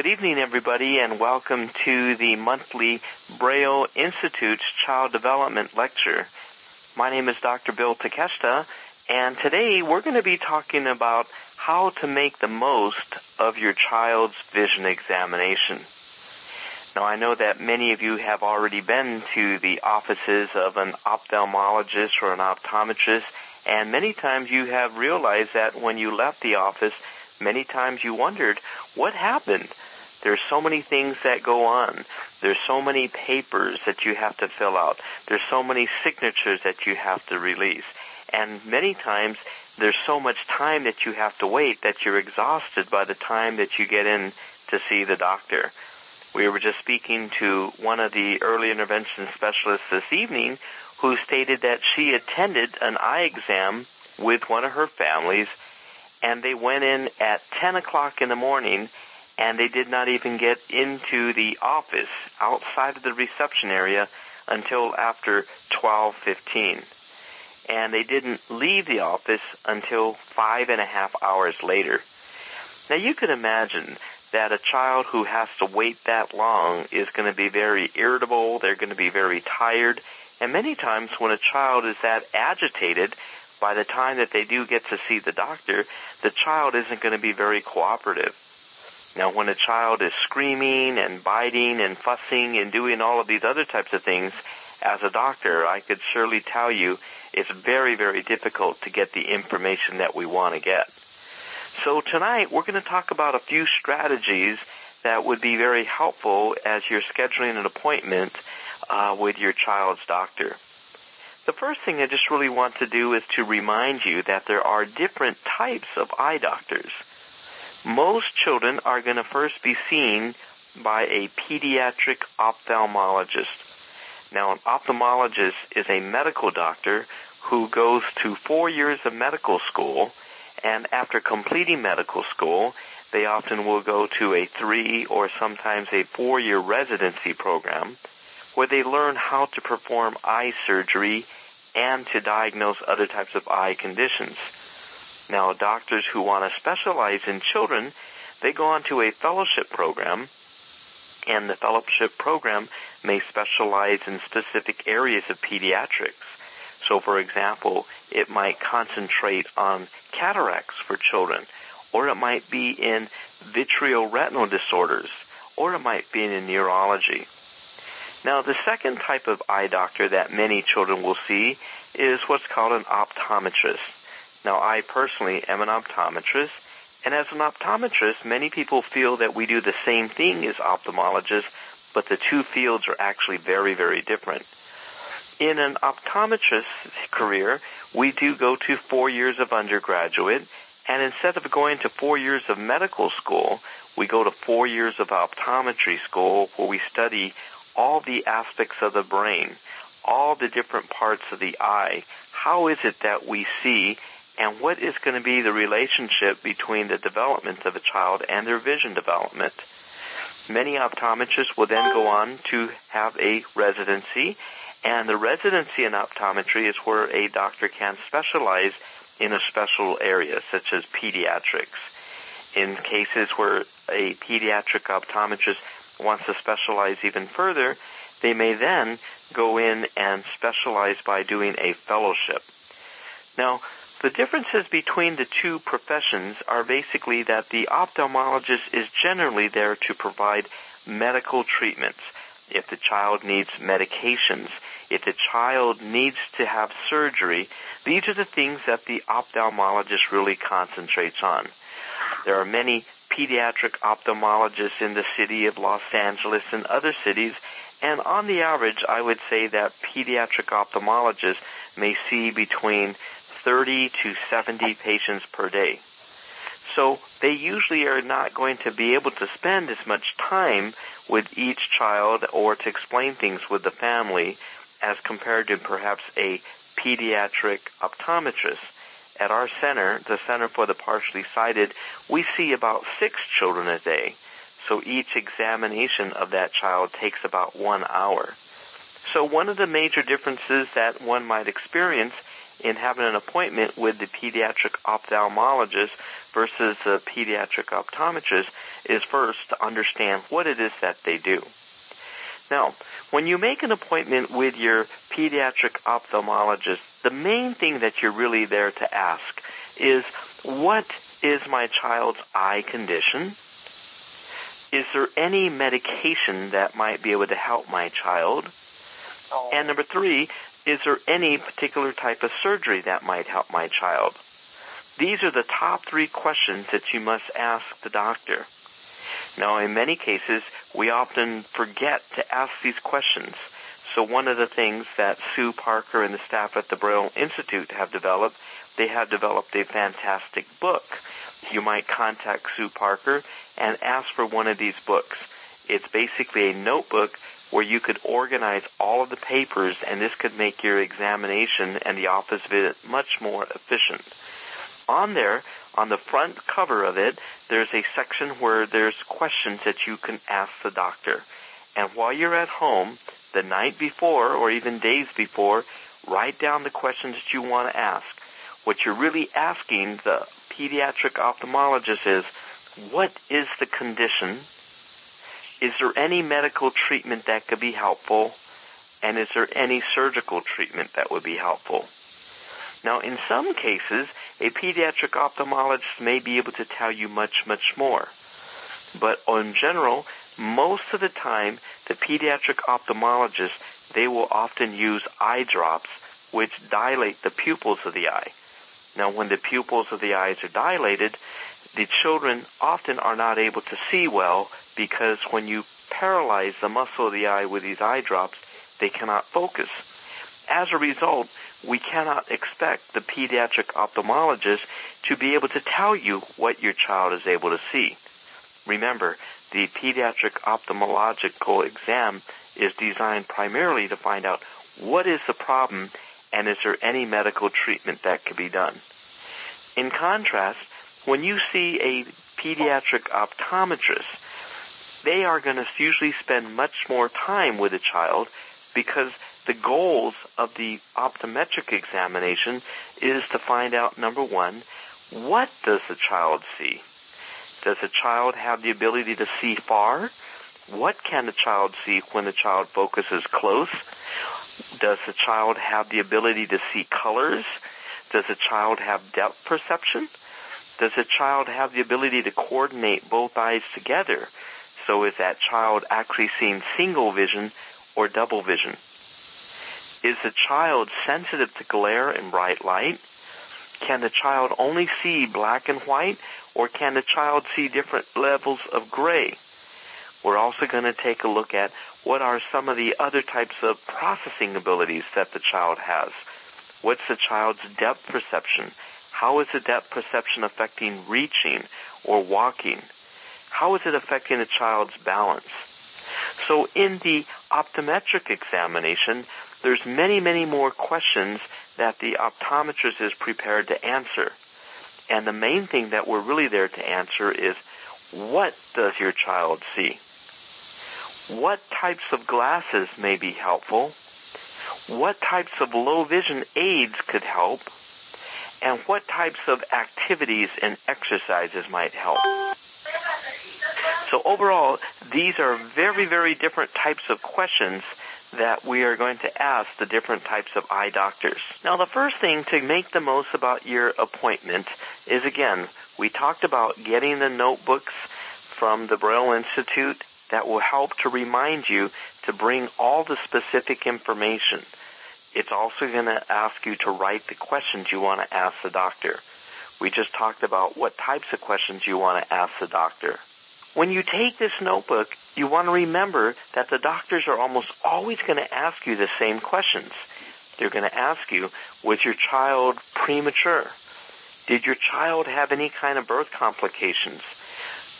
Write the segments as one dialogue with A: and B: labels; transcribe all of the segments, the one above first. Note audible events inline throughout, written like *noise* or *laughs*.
A: Good evening, everybody, and welcome to the monthly Braille Institute's Child Development Lecture. My name is Dr. Bill Takeshita, and today we're going to be talking about how to make the most of your child's vision examination. Now, I know that many of you have already been to the offices of an ophthalmologist or an optometrist, and many times you have realized that when you left the office, many times you wondered, what happened? There's so many things that go on. There's so many papers that you have to fill out. There's so many signatures that you have to release. And many times there's so much time that you have to wait that you're exhausted by the time that you get in to see the doctor. We were just speaking to one of the early intervention specialists this evening who stated that she attended an eye exam with one of her families and they went in at 10 o'clock in the morning and they did not even get into the office outside of the reception area until after 12:15. And they didn't leave the office until five and a half hours later. Now you can imagine that a child who has to wait that long is going to be very irritable, they're going to be very tired, and many times when a child is that agitated, by the time that they do get to see the doctor, the child isn't going to be very cooperative. Now when a child is screaming and biting and fussing and doing all of these other types of things, as a doctor, I could surely tell you it's very, very difficult to get the information that we want to get. So tonight we're going to talk about a few strategies that would be very helpful as you're scheduling an appointment uh, with your child's doctor. The first thing I just really want to do is to remind you that there are different types of eye doctors. Most children are going to first be seen by a pediatric ophthalmologist. Now an ophthalmologist is a medical doctor who goes to four years of medical school and after completing medical school, they often will go to a three or sometimes a four year residency program where they learn how to perform eye surgery and to diagnose other types of eye conditions. Now, doctors who want to specialize in children, they go on to a fellowship program, and the fellowship program may specialize in specific areas of pediatrics. So, for example, it might concentrate on cataracts for children, or it might be in vitreoretinal disorders, or it might be in neurology. Now, the second type of eye doctor that many children will see is what's called an optometrist. Now, I personally am an optometrist, and as an optometrist, many people feel that we do the same thing as ophthalmologists, but the two fields are actually very, very different. In an optometrist's career, we do go to four years of undergraduate, and instead of going to four years of medical school, we go to four years of optometry school where we study all the aspects of the brain, all the different parts of the eye. How is it that we see and what is going to be the relationship between the development of a child and their vision development. Many optometrists will then go on to have a residency, and the residency in optometry is where a doctor can specialize in a special area, such as pediatrics. In cases where a pediatric optometrist wants to specialize even further, they may then go in and specialize by doing a fellowship. Now, the differences between the two professions are basically that the ophthalmologist is generally there to provide medical treatments. If the child needs medications, if the child needs to have surgery, these are the things that the ophthalmologist really concentrates on. There are many pediatric ophthalmologists in the city of Los Angeles and other cities, and on the average, I would say that pediatric ophthalmologists may see between 30 to 70 patients per day. So they usually are not going to be able to spend as much time with each child or to explain things with the family as compared to perhaps a pediatric optometrist. At our center, the Center for the Partially Sighted, we see about six children a day. So each examination of that child takes about one hour. So one of the major differences that one might experience in having an appointment with the pediatric ophthalmologist versus the pediatric optometrist is first to understand what it is that they do. Now, when you make an appointment with your pediatric ophthalmologist, the main thing that you're really there to ask is, what is my child's eye condition? Is there any medication that might be able to help my child? And number three, is there any particular type of surgery that might help my child? These are the top three questions that you must ask the doctor. Now, in many cases, we often forget to ask these questions. So one of the things that Sue Parker and the staff at the Braille Institute have developed, they have developed a fantastic book. You might contact Sue Parker and ask for one of these books. It's basically a notebook where you could organize all of the papers and this could make your examination and the office visit much more efficient. On there, on the front cover of it, there's a section where there's questions that you can ask the doctor. And while you're at home, the night before or even days before, write down the questions that you want to ask. What you're really asking the pediatric ophthalmologist is, what is the condition? Is there any medical treatment that could be helpful? And is there any surgical treatment that would be helpful? Now, in some cases, a pediatric ophthalmologist may be able to tell you much, much more. But in general, most of the time, the pediatric ophthalmologist, they will often use eye drops which dilate the pupils of the eye. Now when the pupils of the eyes are dilated, the children often are not able to see well because when you paralyze the muscle of the eye with these eye drops, they cannot focus. As a result, we cannot expect the pediatric ophthalmologist to be able to tell you what your child is able to see. Remember, the pediatric ophthalmological exam is designed primarily to find out what is the problem and is there any medical treatment that could be done. In contrast, when you see a pediatric optometrist, they are going to usually spend much more time with a child because the goals of the optometric examination is to find out number one, what does the child see? Does the child have the ability to see far? What can the child see when the child focuses close? Does the child have the ability to see colors? Does the child have depth perception? Does the child have the ability to coordinate both eyes together? So is that child actually seeing single vision or double vision? Is the child sensitive to glare and bright light? Can the child only see black and white or can the child see different levels of gray? We're also going to take a look at what are some of the other types of processing abilities that the child has. What's the child's depth perception? How is the depth perception affecting reaching or walking? How is it affecting the child's balance? So in the optometric examination, there's many, many more questions that the optometrist is prepared to answer. And the main thing that we're really there to answer is, what does your child see? What types of glasses may be helpful? What types of low vision aids could help? And what types of activities and exercises might help? So overall, these are very, very different types of questions that we are going to ask the different types of eye doctors. Now the first thing to make the most about your appointment is again, we talked about getting the notebooks from the Braille Institute that will help to remind you to bring all the specific information. It's also going to ask you to write the questions you want to ask the doctor. We just talked about what types of questions you want to ask the doctor. When you take this notebook, you want to remember that the doctors are almost always going to ask you the same questions. They're going to ask you, was your child premature? Did your child have any kind of birth complications?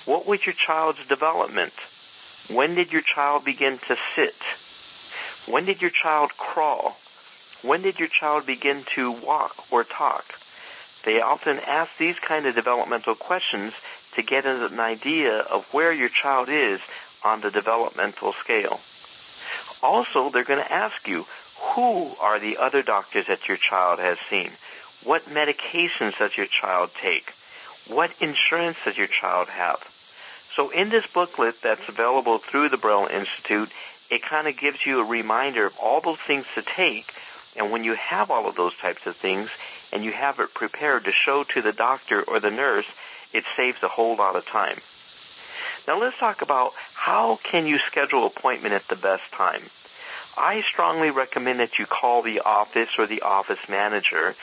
A: What was your child's development? When did your child begin to sit? When did your child crawl? When did your child begin to walk or talk? They often ask these kind of developmental questions to get an idea of where your child is on the developmental scale. Also, they're going to ask you, who are the other doctors that your child has seen? What medications does your child take? What insurance does your child have? So in this booklet that's available through the Braille Institute, it kind of gives you a reminder of all those things to take. And when you have all of those types of things and you have it prepared to show to the doctor or the nurse, it saves a whole lot of time. Now let's talk about how can you schedule appointment at the best time. I strongly recommend that you call the office or the office manager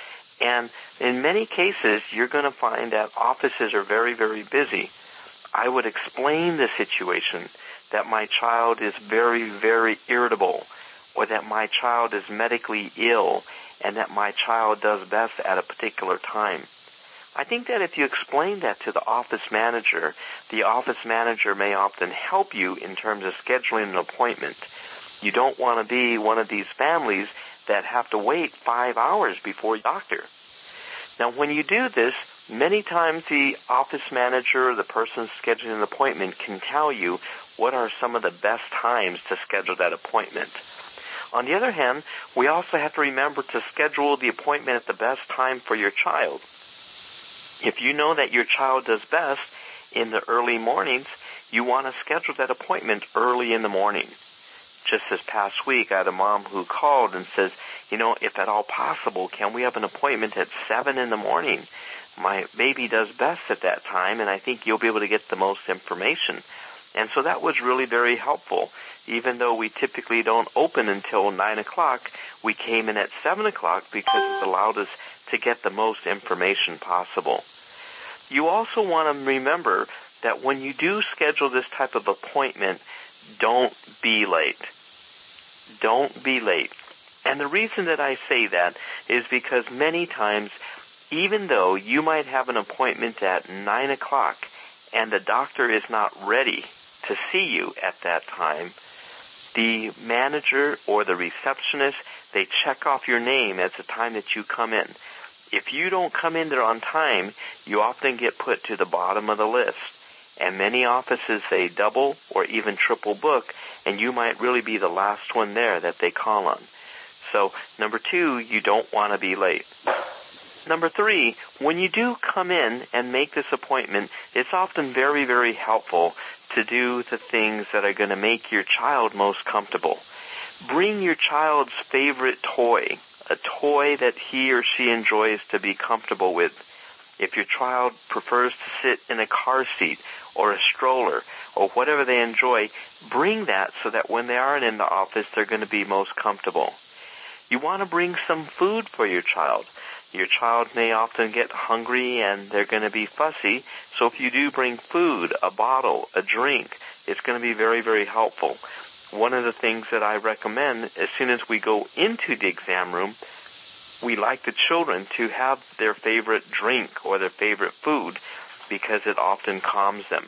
A: and in many cases you're going to find that offices are very, very busy. I would explain the situation that my child is very, very irritable or that my child is medically ill and that my child does best at a particular time. I think that if you explain that to the office manager, the office manager may often help you in terms of scheduling an appointment. You don't want to be one of these families that have to wait five hours before a doctor. Now when you do this, many times the office manager or the person scheduling an appointment can tell you what are some of the best times to schedule that appointment. On the other hand, we also have to remember to schedule the appointment at the best time for your child. If you know that your child does best in the early mornings, you want to schedule that appointment early in the morning. Just this past week, I had a mom who called and says, you know, if at all possible, can we have an appointment at 7 in the morning? My baby does best at that time and I think you'll be able to get the most information. And so that was really very helpful. Even though we typically don't open until 9 o'clock, we came in at 7 o'clock because it allowed us to get the most information possible. You also want to remember that when you do schedule this type of appointment, don't be late. Don't be late. And the reason that I say that is because many times, even though you might have an appointment at 9 o'clock and the doctor is not ready to see you at that time, the manager or the receptionist, they check off your name at the time that you come in. If you don't come in there on time, you often get put to the bottom of the list. And many offices they double or even triple book and you might really be the last one there that they call on. So number two, you don't want to be late. Number three, when you do come in and make this appointment, it's often very, very helpful to do the things that are going to make your child most comfortable. Bring your child's favorite toy a toy that he or she enjoys to be comfortable with. If your child prefers to sit in a car seat or a stroller or whatever they enjoy, bring that so that when they aren't in the office, they're going to be most comfortable. You want to bring some food for your child. Your child may often get hungry and they're going to be fussy, so if you do bring food, a bottle, a drink, it's going to be very, very helpful one of the things that I recommend as soon as we go into the exam room, we like the children to have their favorite drink or their favorite food because it often calms them.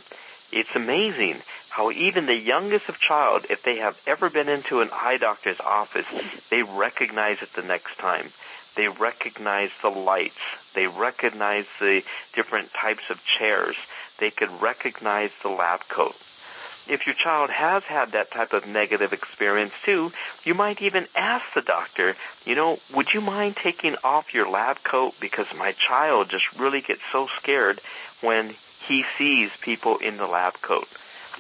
A: It's amazing how even the youngest of child, if they have ever been into an eye doctor's office, they recognize it the next time. They recognize the lights. They recognize the different types of chairs. They could recognize the lab coat if your child has had that type of negative experience too, you might even ask the doctor, you know, would you mind taking off your lab coat because my child just really gets so scared when he sees people in the lab coat.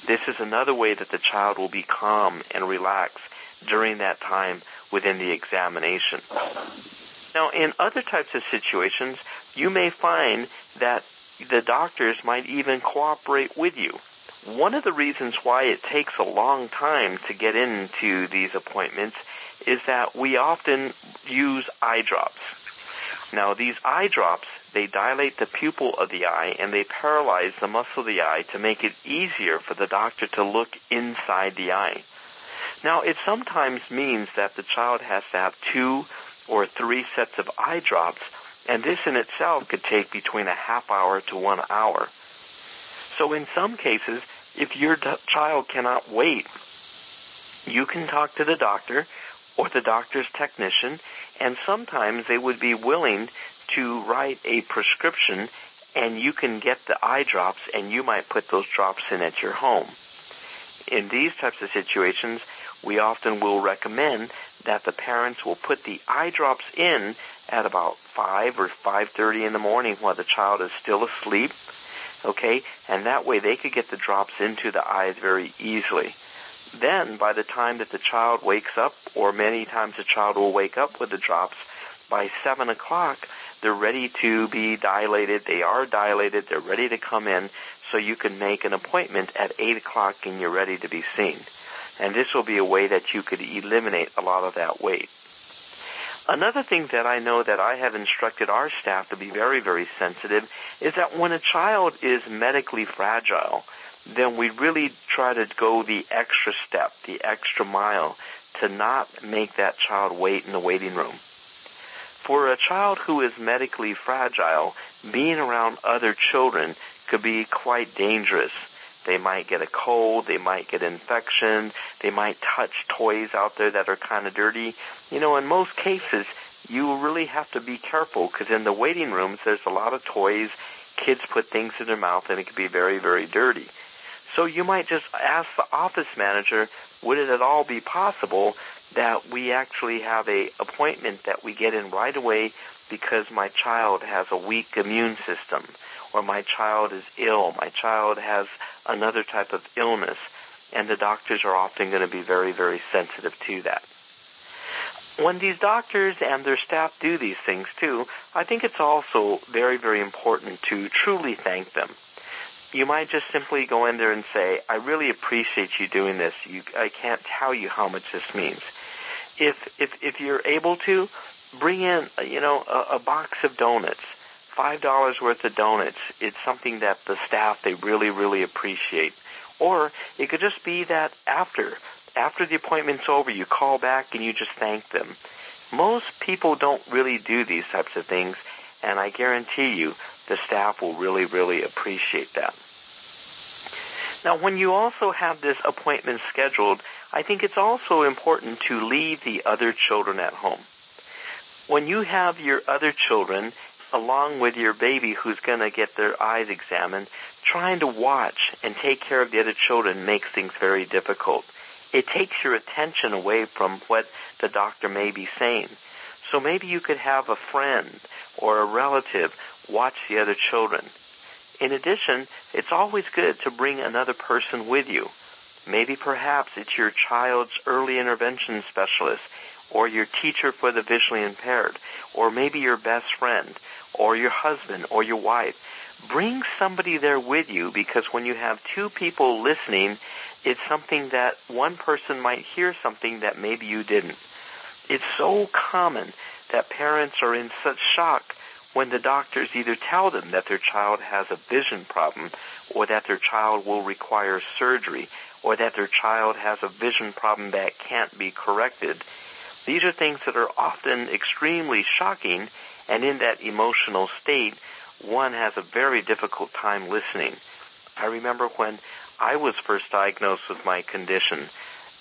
A: This is another way that the child will be calm and relaxed during that time within the examination. Now, in other types of situations, you may find that the doctors might even cooperate with you. One of the reasons why it takes a long time to get into these appointments is that we often use eye drops. Now these eye drops, they dilate the pupil of the eye and they paralyze the muscle of the eye to make it easier for the doctor to look inside the eye. Now it sometimes means that the child has to have two or three sets of eye drops and this in itself could take between a half hour to one hour. So in some cases, if your d- child cannot wait, you can talk to the doctor or the doctor's technician, and sometimes they would be willing to write a prescription and you can get the eye drops and you might put those drops in at your home. In these types of situations, we often will recommend that the parents will put the eye drops in at about 5 or 5.30 in the morning while the child is still asleep. Okay? And that way they could get the drops into the eyes very easily. Then, by the time that the child wakes up, or many times the child will wake up with the drops, by 7 o'clock, they're ready to be dilated. They are dilated. They're ready to come in so you can make an appointment at 8 o'clock and you're ready to be seen. And this will be a way that you could eliminate a lot of that wait. Another thing that I know that I have instructed our staff to be very, very sensitive is that when a child is medically fragile, then we really try to go the extra step, the extra mile to not make that child wait in the waiting room. For a child who is medically fragile, being around other children could be quite dangerous. They might get a cold, they might get infection, they might touch toys out there that are kind of dirty. You know, in most cases, you really have to be careful because in the waiting rooms there's a lot of toys, kids put things in their mouth and it can be very, very dirty. So you might just ask the office manager, would it at all be possible that we actually have a appointment that we get in right away because my child has a weak immune system or my child is ill, my child has another type of illness, and the doctors are often going to be very, very sensitive to that. When these doctors and their staff do these things too, I think it's also very, very important to truly thank them. You might just simply go in there and say, I really appreciate you doing this. You, I can't tell you how much this means if if if you're able to, bring in you know a, a box of donuts, five dollars worth of donuts. It's something that the staff they really really appreciate. Or it could just be that after after the appointment's over, you call back and you just thank them. Most people don't really do these types of things, and I guarantee you the staff will really, really appreciate that. Now, when you also have this appointment scheduled, I think it's also important to leave the other children at home. When you have your other children along with your baby who's going to get their eyes examined, trying to watch and take care of the other children makes things very difficult. It takes your attention away from what the doctor may be saying. So maybe you could have a friend or a relative watch the other children. In addition, it's always good to bring another person with you. Maybe perhaps it's your child's early intervention specialist, or your teacher for the visually impaired, or maybe your best friend, or your husband, or your wife. Bring somebody there with you because when you have two people listening, it's something that one person might hear something that maybe you didn't. It's so common that parents are in such shock when the doctors either tell them that their child has a vision problem or that their child will require surgery or that their child has a vision problem that can't be corrected. These are things that are often extremely shocking and in that emotional state, one has a very difficult time listening. I remember when I was first diagnosed with my condition,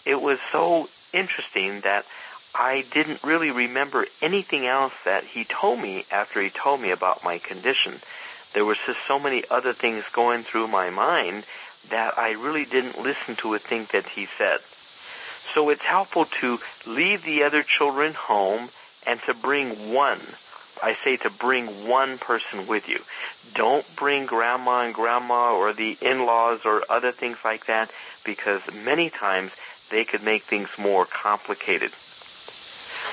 A: it was so interesting that I didn't really remember anything else that he told me after he told me about my condition. There was just so many other things going through my mind that I really didn't listen to a thing that he said. So it's helpful to leave the other children home and to bring one. I say to bring one person with you. Don't bring grandma and grandma or the in-laws or other things like that because many times they could make things more complicated.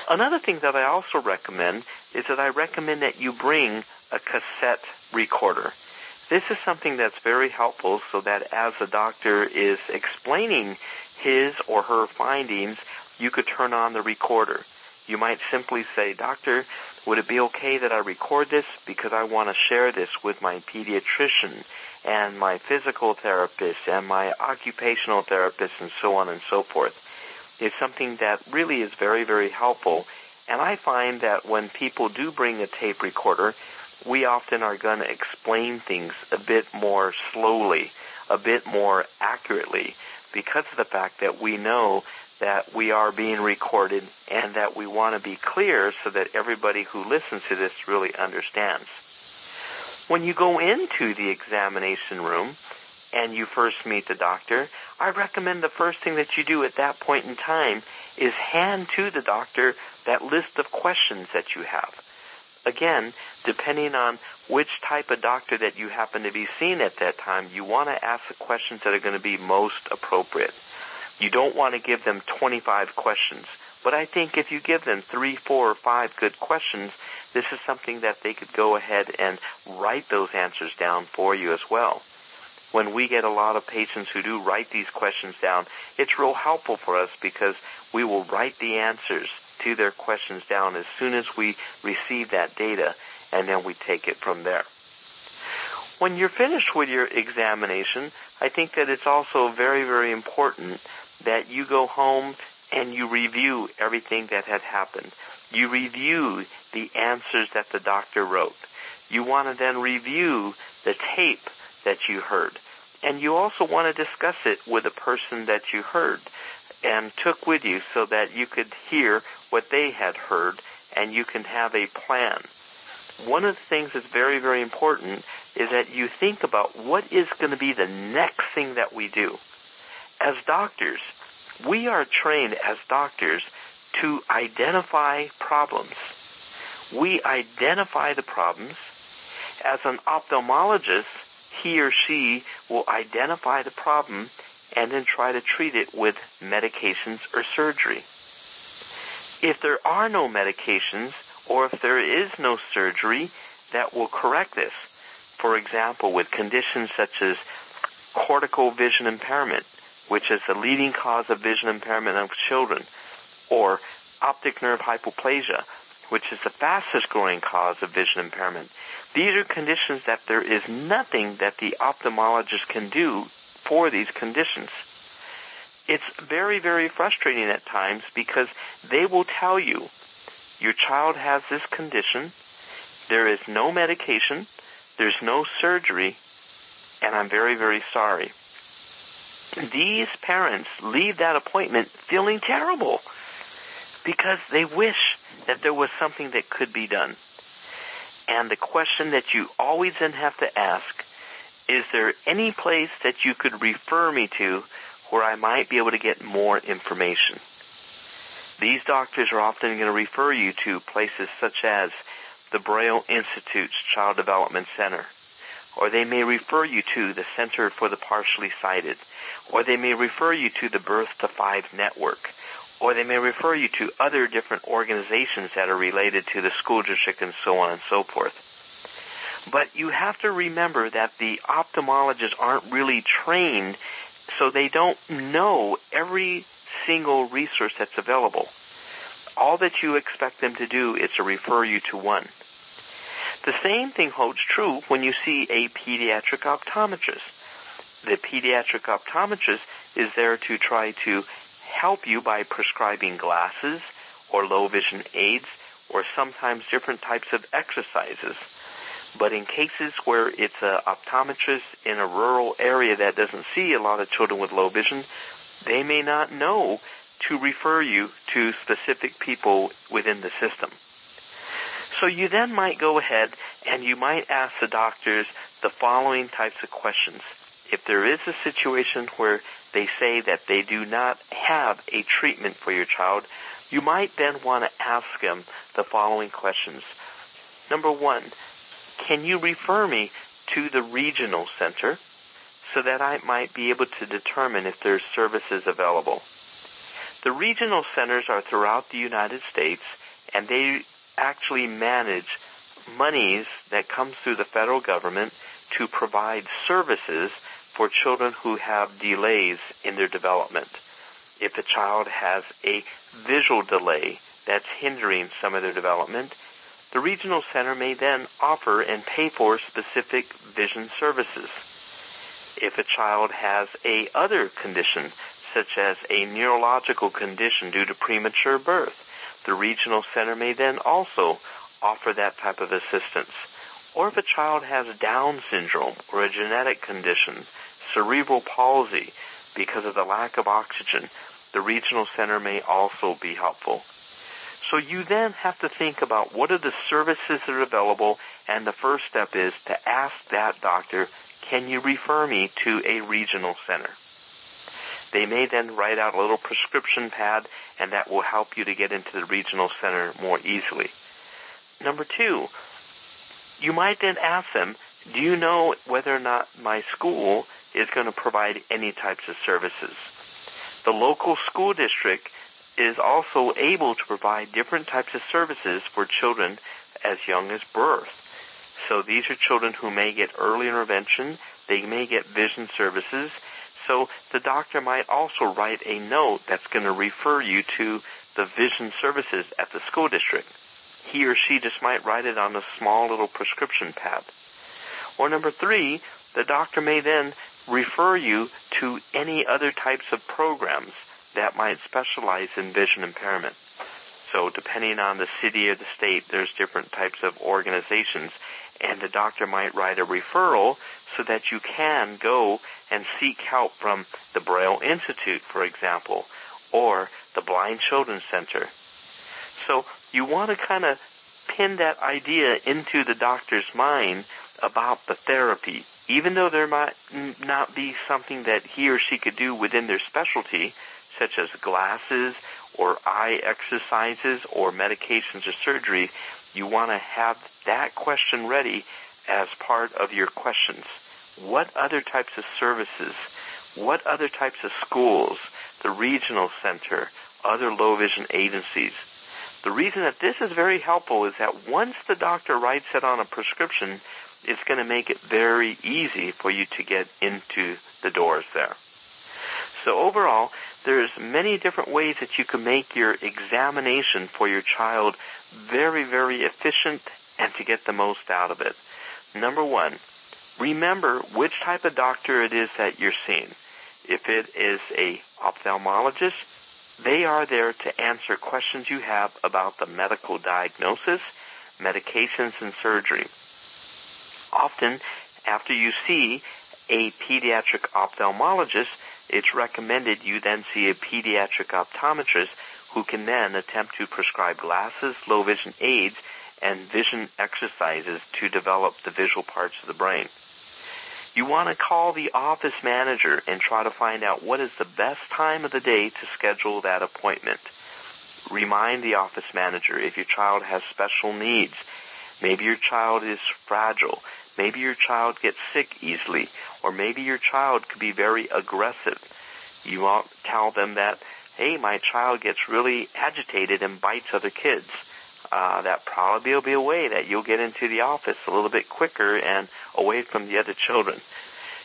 A: Another thing that I also recommend is that I recommend that you bring a cassette recorder. This is something that's very helpful so that as the doctor is explaining his or her findings, you could turn on the recorder. You might simply say, Doctor, would it be okay that I record this because I want to share this with my pediatrician and my physical therapist and my occupational therapist and so on and so forth. It's something that really is very, very helpful. And I find that when people do bring a tape recorder, we often are going to explain things a bit more slowly, a bit more accurately, because of the fact that we know that we are being recorded and that we want to be clear so that everybody who listens to this really understands. When you go into the examination room and you first meet the doctor, I recommend the first thing that you do at that point in time is hand to the doctor that list of questions that you have. Again, depending on which type of doctor that you happen to be seeing at that time, you want to ask the questions that are going to be most appropriate. You don't want to give them 25 questions. But I think if you give them three, four, or five good questions, this is something that they could go ahead and write those answers down for you as well. When we get a lot of patients who do write these questions down, it's real helpful for us because we will write the answers to their questions down as soon as we receive that data and then we take it from there. When you're finished with your examination, I think that it's also very, very important that you go home and you review everything that had happened. You review the answers that the doctor wrote. You want to then review the tape that you heard. And you also want to discuss it with the person that you heard and took with you so that you could hear what they had heard and you can have a plan. One of the things that's very, very important is that you think about what is going to be the next thing that we do. As doctors, we are trained as doctors to identify problems. We identify the problems. As an ophthalmologist, he or she will identify the problem and then try to treat it with medications or surgery. If there are no medications or if there is no surgery that will correct this, for example, with conditions such as cortical vision impairment, which is the leading cause of vision impairment of children, or optic nerve hypoplasia, which is the fastest growing cause of vision impairment. These are conditions that there is nothing that the ophthalmologist can do for these conditions. It's very, very frustrating at times because they will tell you, your child has this condition, there is no medication, there's no surgery, and I'm very, very sorry. These parents leave that appointment feeling terrible because they wish that there was something that could be done. And the question that you always then have to ask is there any place that you could refer me to where I might be able to get more information? These doctors are often going to refer you to places such as the Braille Institute's Child Development Center, or they may refer you to the Center for the Partially Sighted, or they may refer you to the Birth to Five Network, or they may refer you to other different organizations that are related to the school district and so on and so forth. But you have to remember that the ophthalmologists aren't really trained, so they don't know every single resource that's available. All that you expect them to do is to refer you to one. The same thing holds true when you see a pediatric optometrist. The pediatric optometrist is there to try to help you by prescribing glasses or low vision aids or sometimes different types of exercises. But in cases where it's an optometrist in a rural area that doesn't see a lot of children with low vision, they may not know to refer you to specific people within the system. So you then might go ahead and you might ask the doctors the following types of questions. If there is a situation where they say that they do not have a treatment for your child, you might then want to ask them the following questions. Number one, can you refer me to the regional center so that I might be able to determine if there's services available? The regional centers are throughout the United States and they actually manage monies that come through the federal government to provide services for children who have delays in their development. If a child has a visual delay that's hindering some of their development, the regional center may then offer and pay for specific vision services. If a child has a other condition, such as a neurological condition due to premature birth, the regional center may then also offer that type of assistance. Or if a child has Down syndrome or a genetic condition, cerebral palsy, because of the lack of oxygen, the regional center may also be helpful. So you then have to think about what are the services that are available and the first step is to ask that doctor, can you refer me to a regional center? They may then write out a little prescription pad and that will help you to get into the regional center more easily. Number two, you might then ask them, do you know whether or not my school is going to provide any types of services? The local school district is also able to provide different types of services for children as young as birth. So these are children who may get early intervention, they may get vision services, so the doctor might also write a note that's going to refer you to the vision services at the school district. He or she just might write it on a small little prescription pad. Or number three, the doctor may then refer you to any other types of programs that might specialize in vision impairment. So depending on the city or the state, there's different types of organizations and the doctor might write a referral so that you can go and seek help from the Braille Institute, for example, or the Blind Children's Center. So you want to kind of pin that idea into the doctor's mind about the therapy. Even though there might not be something that he or she could do within their specialty, such as glasses or eye exercises or medications or surgery, you want to have that question ready as part of your questions. What other types of services, what other types of schools, the regional center, other low vision agencies. The reason that this is very helpful is that once the doctor writes it on a prescription, it's going to make it very easy for you to get into the doors there. So overall, there's many different ways that you can make your examination for your child very, very efficient and to get the most out of it. Number one, remember which type of doctor it is that you're seeing. If it is a ophthalmologist, they are there to answer questions you have about the medical diagnosis, medications, and surgery. Often, after you see a pediatric ophthalmologist, it's recommended you then see a pediatric optometrist who can then attempt to prescribe glasses, low vision aids, and vision exercises to develop the visual parts of the brain. You want to call the office manager and try to find out what is the best time of the day to schedule that appointment. Remind the office manager if your child has special needs. Maybe your child is fragile. Maybe your child gets sick easily. Or maybe your child could be very aggressive. You want to tell them that, hey, my child gets really agitated and bites other kids uh, that probably will be a way that you'll get into the office a little bit quicker and away from the other children.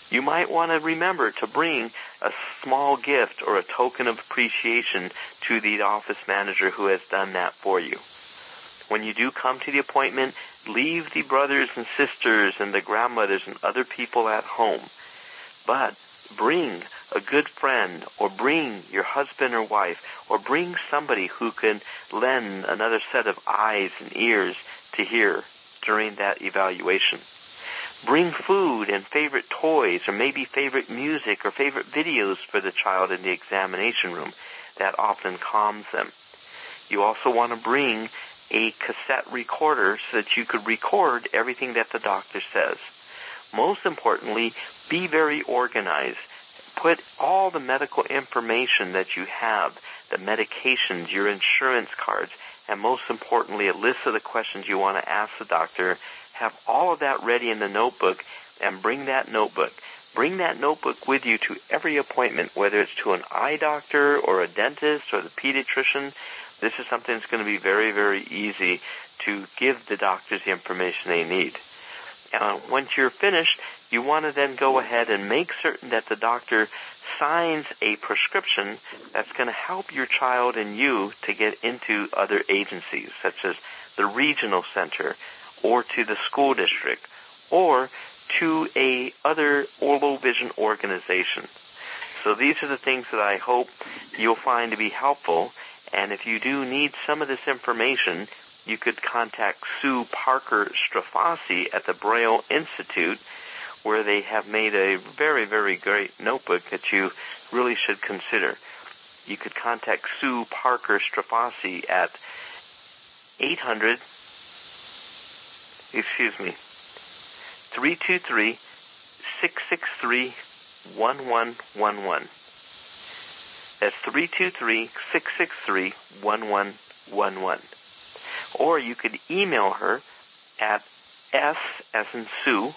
A: You might want to remember to bring a small gift or a token of appreciation to the office manager who has done that for you. When you do come to the appointment, leave the brothers and sisters and the grandmothers and other people at home. But bring a good friend or bring your husband or wife or bring somebody who can lend another set of eyes and ears to hear during that evaluation. Bring food and favorite toys or maybe favorite music or favorite videos for the child in the examination room. That often calms them. You also want to bring a cassette recorder so that you could record everything that the doctor says. Most importantly, be very organized put all the medical information that you have, the medications, your insurance cards, and most importantly, a list of the questions you want to ask the doctor. Have all of that ready in the notebook and bring that notebook. Bring that notebook with you to every appointment, whether it's to an eye doctor or a dentist or the pediatrician. This is something that's going to be very, very easy to give the doctors the information they need. And once you're finished, you want to then go ahead and make certain that the doctor signs a prescription that's going to help your child and you to get into other agencies, such as the regional center, or to the school district, or to a other low vision organization. So these are the things that I hope you'll find to be helpful. And if you do need some of this information, you could contact Sue Parker Strafaci at the Braille Institute where they have made a very, very great notebook that you really should consider. You could contact Sue Parker Strafaci at 800, excuse me, 323 323-663-1111. That's 323-663-1111. Or you could email her at S as in Sue,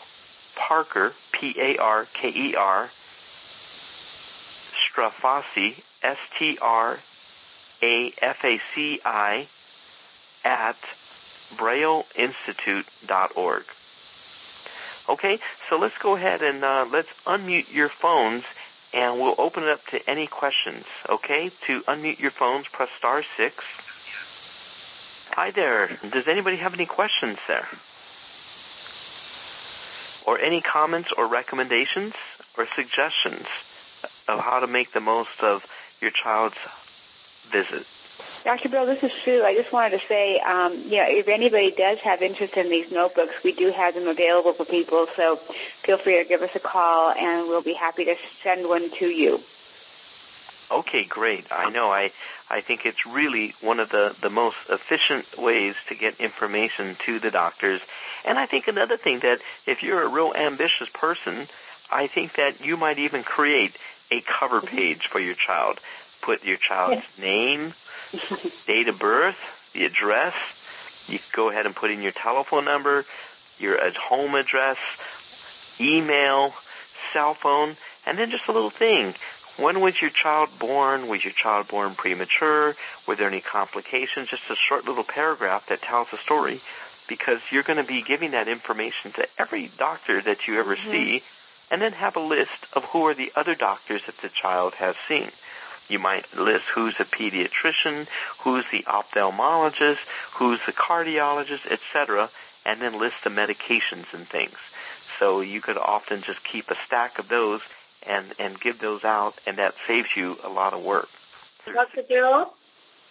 A: Parker, P-A-R-K-E-R, Strafaci, S-T-R-A-F-A-C-I, at brailleinstitute.org. Okay, so let's go ahead and uh, let's unmute your phones and we'll open it up to any questions. Okay, to unmute your phones, press star six. Hi there. Does anybody have any questions there? Or any comments or recommendations or suggestions of how to make the most of your child's visit?
B: Dr. Bill, this is Sue. I just wanted to say, um, yeah, if anybody does have interest in these notebooks, we do have them available for people. So feel free to give us a call, and we'll be happy to send one to you.
A: Okay, great. I know. I I think it's really one of the the most efficient ways to get information to the doctors. And I think another thing that if you're a real ambitious person, I think that you might even create a cover mm-hmm. page for your child. Put your child's name, *laughs* date of birth, the address. You go ahead and put in your telephone number, your home address, email, cell phone, and then just a little thing. When was your child born? Was your child born premature? Were there any complications? Just a short little paragraph that tells the story because you're going to be giving that information to every doctor that you ever mm-hmm. see and then have a list of who are the other doctors that the child has seen. You might list who's a pediatrician, who's the ophthalmologist, who's the cardiologist, etc., and then list the medications and things. So you could often just keep a stack of those and, and give those out, and that saves you a lot of work.
C: Dr. Bill?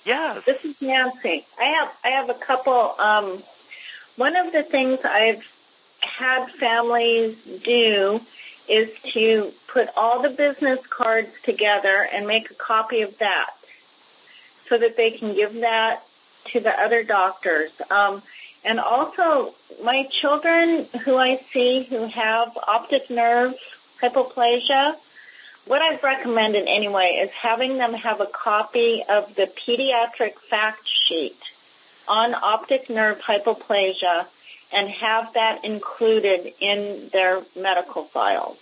A: Yes.
C: This is Nancy. I have, I have a couple, um, one of the things I've had families do is to put all the business cards together and make a copy of that so that they can give that to the other doctors. Um, and also, my children who I see who have optic nerve hypoplasia, what I've recommended anyway is having them have a copy of the pediatric fact sheet on optic nerve hypoplasia and have that included in their medical files.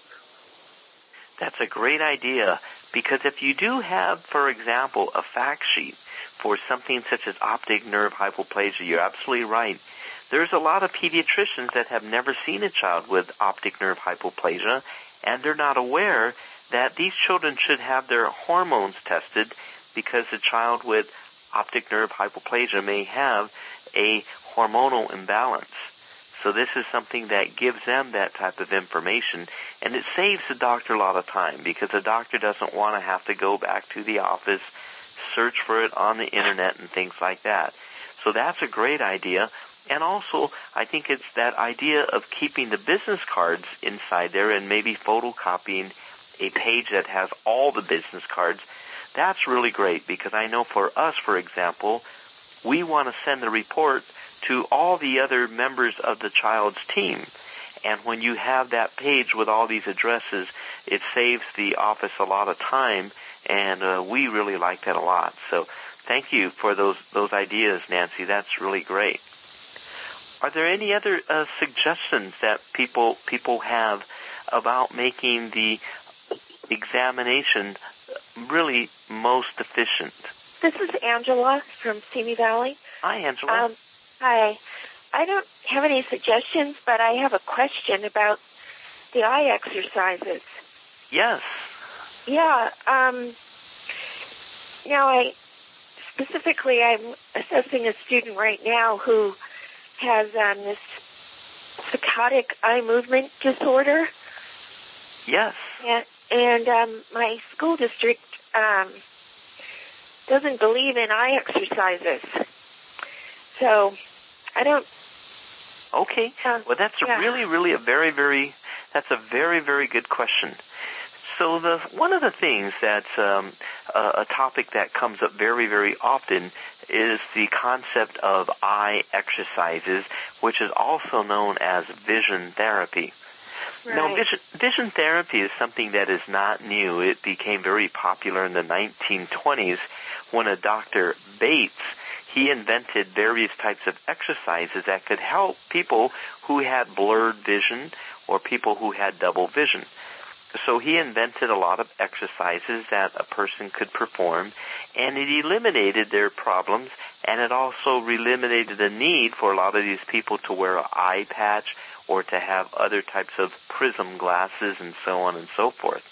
A: That's a great idea because if you do have, for example, a fact sheet for something such as optic nerve hypoplasia, you're absolutely right. There's a lot of pediatricians that have never seen a child with optic nerve hypoplasia and they're not aware that these children should have their hormones tested because a child with optic nerve hypoplasia may have a hormonal imbalance. So this is something that gives them that type of information and it saves the doctor a lot of time because the doctor doesn't want to have to go back to the office, search for it on the internet and things like that. So that's a great idea. And also, I think it's that idea of keeping the business cards inside there and maybe photocopying a page that has all the business cards. That's really great because I know for us, for example, we want to send the report to all the other members of the child's team. And when you have that page with all these addresses, it saves the office a lot of time and uh, we really like that a lot. So thank you for those those ideas, Nancy. That's really great. Are there any other uh, suggestions that people people have about making the examination really most efficient?
D: This is Angela from Simi Valley.
A: Hi, Angela. Um,
D: hi. I don't have any suggestions, but I have a question about the eye exercises.
A: Yes.
D: Yeah. Um, now, I specifically, I'm assessing a student right now who has um, this saccadic eye movement disorder.
A: Yes.
D: And, and um, my school district um, doesn't believe in eye exercises. So I don't.
A: Okay. Uh, well, that's yeah. really, really a very, very. That's a very, very good question. So the one of the things that's um, a, a topic that comes up very, very often is the concept of eye exercises, which is also known as vision therapy.
D: Right.
A: Now, vision, vision therapy is something that is not new. It became very popular in the 1920s when a Dr. Bates, he invented various types of exercises that could help people who had blurred vision or people who had double vision. So he invented a lot of exercises that a person could perform and it eliminated their problems and it also eliminated the need for a lot of these people to wear an eye patch or to have other types of prism glasses and so on and so forth.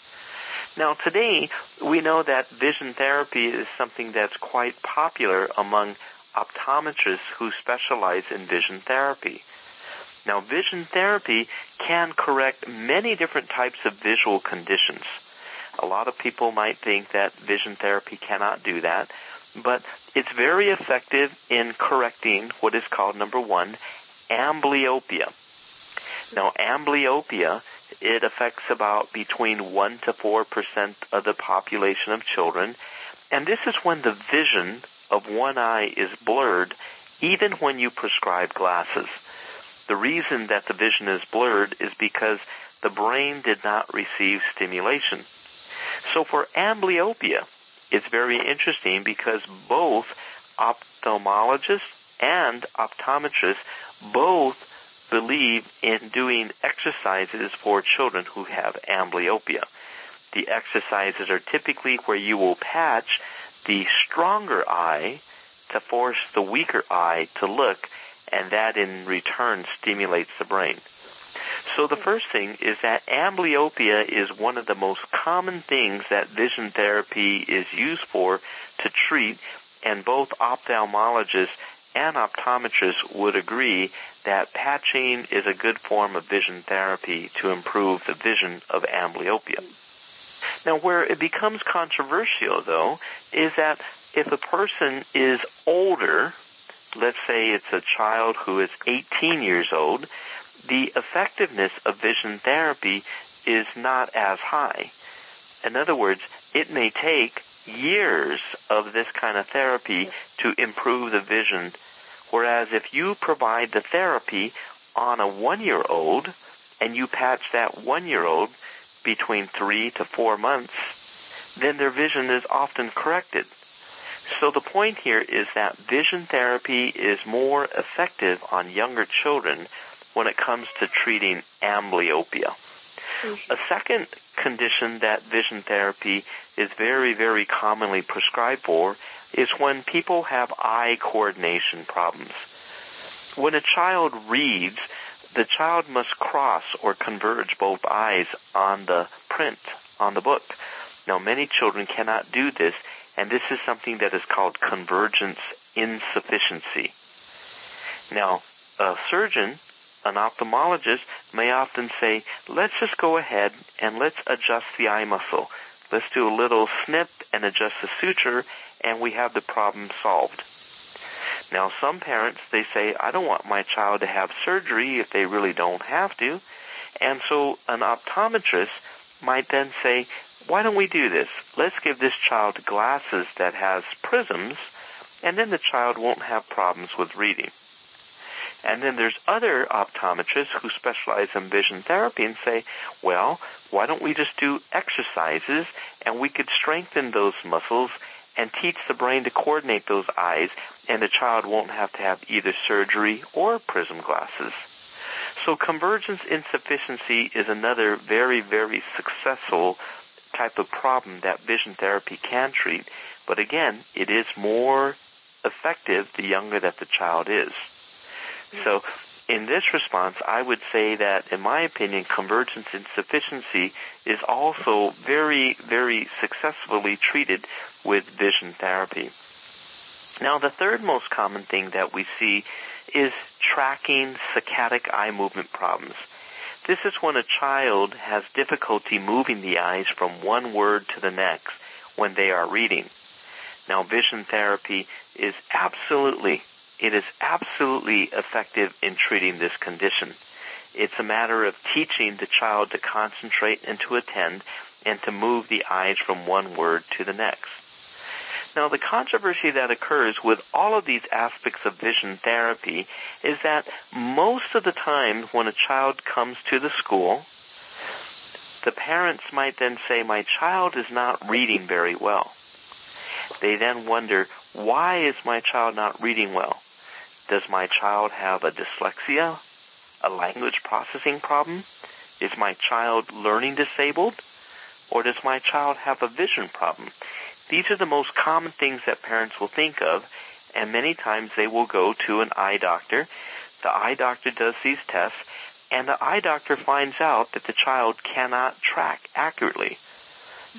A: Now today, we know that vision therapy is something that's quite popular among optometrists who specialize in vision therapy. Now vision therapy can correct many different types of visual conditions. A lot of people might think that vision therapy cannot do that, but it's very effective in correcting what is called number one, amblyopia. Now amblyopia, it affects about between 1 to 4% of the population of children, and this is when the vision of one eye is blurred even when you prescribe glasses. The reason that the vision is blurred is because the brain did not receive stimulation. So for amblyopia, it's very interesting because both ophthalmologists and optometrists both believe in doing exercises for children who have amblyopia. The exercises are typically where you will patch the stronger eye to force the weaker eye to look and that in return stimulates the brain. So the first thing is that amblyopia is one of the most common things that vision therapy is used for to treat and both ophthalmologists and optometrists would agree that patching is a good form of vision therapy to improve the vision of amblyopia. Now where it becomes controversial though is that if a person is older, let's say it's a child who is 18 years old, the effectiveness of vision therapy is not as high. In other words, it may take years of this kind of therapy to improve the vision, whereas if you provide the therapy on a one-year-old and you patch that one-year-old between three to four months, then their vision is often corrected. So the point here is that vision therapy is more effective on younger children when it comes to treating amblyopia. A second condition that vision therapy is very, very commonly prescribed for is when people have eye coordination problems. When a child reads, the child must cross or converge both eyes on the print, on the book. Now many children cannot do this and this is something that is called convergence insufficiency. Now, a surgeon, an ophthalmologist, may often say, let's just go ahead and let's adjust the eye muscle. Let's do a little snip and adjust the suture and we have the problem solved. Now some parents, they say, I don't want my child to have surgery if they really don't have to. And so an optometrist might then say, why don't we do this? Let's give this child glasses that has prisms, and then the child won't have problems with reading. And then there's other optometrists who specialize in vision therapy and say, well, why don't we just do exercises and we could strengthen those muscles and teach the brain to coordinate those eyes and the child won't have to have either surgery or prism glasses. So convergence insufficiency is another very, very successful type of problem that vision therapy can treat, but again, it is more effective the younger that the child is. Hmm. So, in this response, I would say that, in my opinion, convergence insufficiency is also very, very successfully treated with vision therapy. Now, the third most common thing that we see is tracking saccadic eye movement problems. This is when a child has difficulty moving the eyes from one word to the next when they are reading. Now vision therapy is absolutely, it is absolutely effective in treating this condition. It's a matter of teaching the child to concentrate and to attend and to move the eyes from one word to the next. Now the controversy that occurs with all of these aspects of vision therapy is that most of the time when a child comes to the school, the parents might then say, my child is not reading very well. They then wonder, why is my child not reading well? Does my child have a dyslexia? A language processing problem? Is my child learning disabled? Or does my child have a vision problem? These are the most common things that parents will think of, and many times they will go to an eye doctor. The eye doctor does these tests, and the eye doctor finds out that the child cannot track accurately.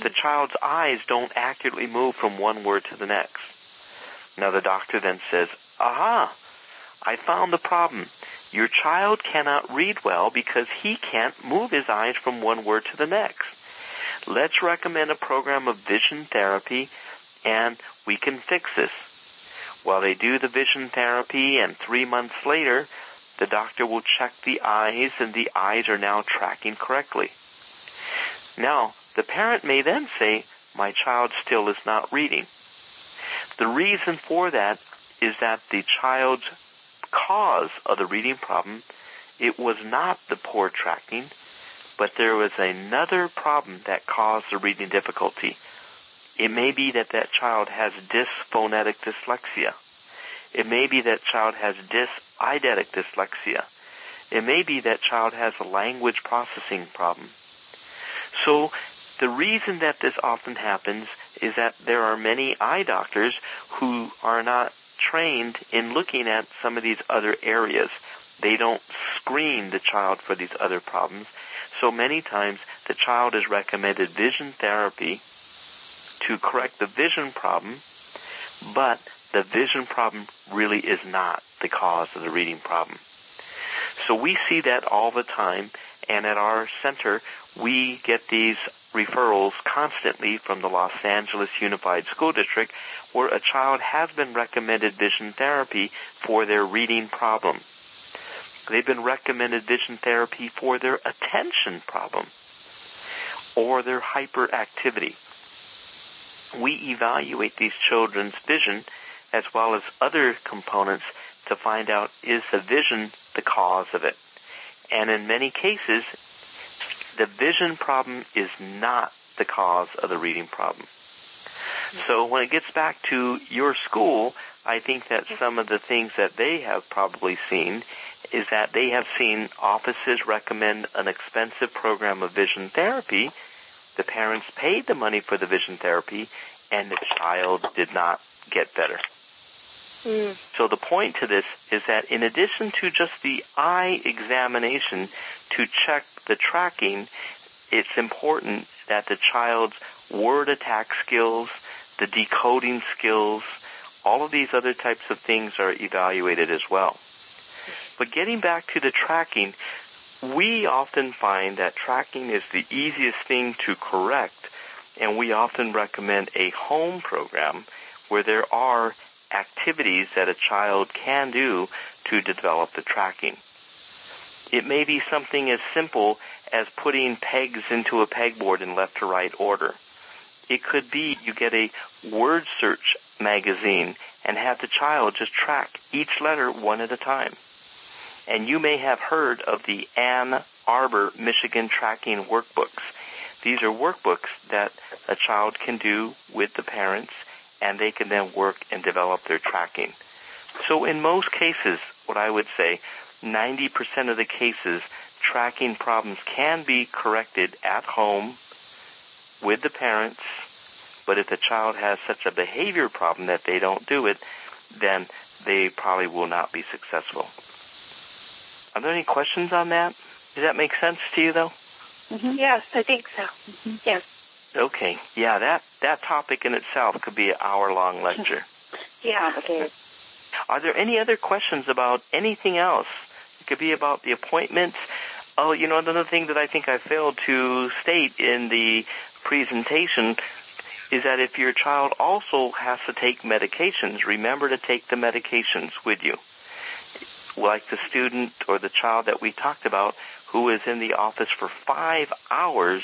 A: The child's eyes don't accurately move from one word to the next. Now the doctor then says, aha, I found the problem. Your child cannot read well because he can't move his eyes from one word to the next. Let's recommend a program of vision therapy and we can fix this. While they do the vision therapy and three months later, the doctor will check the eyes and the eyes are now tracking correctly. Now, the parent may then say, my child still is not reading. The reason for that is that the child's cause of the reading problem, it was not the poor tracking, but there was another problem that caused the reading difficulty. It may be that that child has dysphonetic dyslexia. It may be that child has dyseidetic dyslexia. It may be that child has a language processing problem. So the reason that this often happens is that there are many eye doctors who are not trained in looking at some of these other areas. They don't screen the child for these other problems. So many times the child is recommended vision therapy to correct the vision problem, but the vision problem really is not the cause of the reading problem. So we see that all the time, and at our center, we get these referrals constantly from the Los Angeles Unified School District where a child has been recommended vision therapy for their reading problem. They've been recommended vision therapy for their attention problem or their hyperactivity. We evaluate these children's vision as well as other components to find out is the vision the cause of it. And in many cases, the vision problem is not the cause of the reading problem. So when it gets back to your school, I think that some of the things that they have probably seen is that they have seen offices recommend an expensive program of vision therapy. The parents paid the money for the vision therapy and the child did not get better. Mm. So the point to this is that in addition to just the eye examination to check the tracking, it's important that the child's word attack skills, the decoding skills, all of these other types of things are evaluated as well. But getting back to the tracking, we often find that tracking is the easiest thing to correct and we often recommend a home program where there are activities that a child can do to develop the tracking. It may be something as simple as putting pegs into a pegboard in left to right order. It could be you get a word search magazine and have the child just track each letter one at a time. And you may have heard of the Ann Arbor Michigan Tracking Workbooks. These are workbooks that a child can do with the parents and they can then work and develop their tracking. So in most cases, what I would say, 90% of the cases, tracking problems can be corrected at home with the parents, but if the child has such a behavior problem that they don't do it, then they probably will not be successful. Are there any questions on that? Does that make sense to you though?
D: Mm-hmm. Yes, I think so. Mm-hmm. Yes.
A: Okay. Yeah, that, that topic in itself could be an hour long *laughs* lecture.
D: yeah. Okay.
A: Are there any other questions about anything else? It could be about the appointments. Oh, you know, another thing that I think I failed to state in the presentation is that if your child also has to take medications, remember to take the medications with you. Like the student or the child that we talked about who is in the office for five hours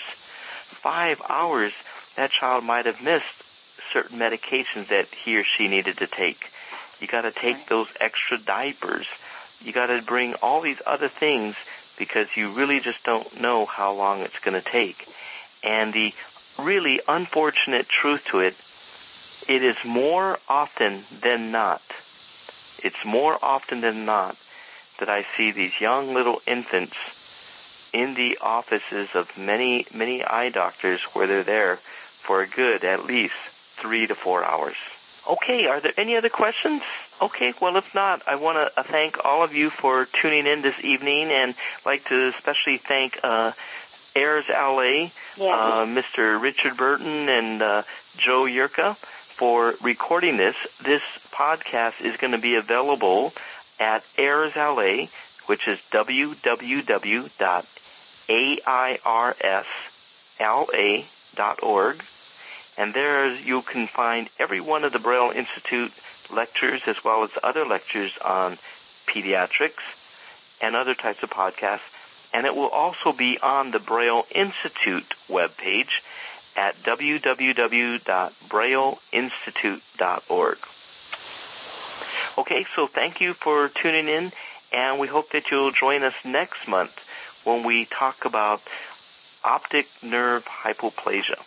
A: five hours, that child might have missed certain medications that he or she needed to take. You gotta take those extra diapers. You gotta bring all these other things because you really just don't know how long it's going to take. And the really unfortunate truth to it, it is more often than not, it's more often than not that I see these young little infants in the offices of many, many eye doctors where they're there for a good at least three to four hours. Okay, are there any other questions? Okay, well if not, I want to uh, thank all of you for tuning in this evening and like to especially thank uh, Airs LA,
B: Yeah.
A: uh, Mr. Richard Burton and uh, Joe Yurka for recording this. This podcast is going to be available at Airs LA, which is www.airsla.org. And there you can find every one of the Braille Institute lectures as well as other lectures on pediatrics and other types of podcasts. And it will also be on the Braille Institute webpage at www.brailleinstitute.org. Okay, so thank you for tuning in and we hope that you'll join us next month when we talk about optic nerve hypoplasia.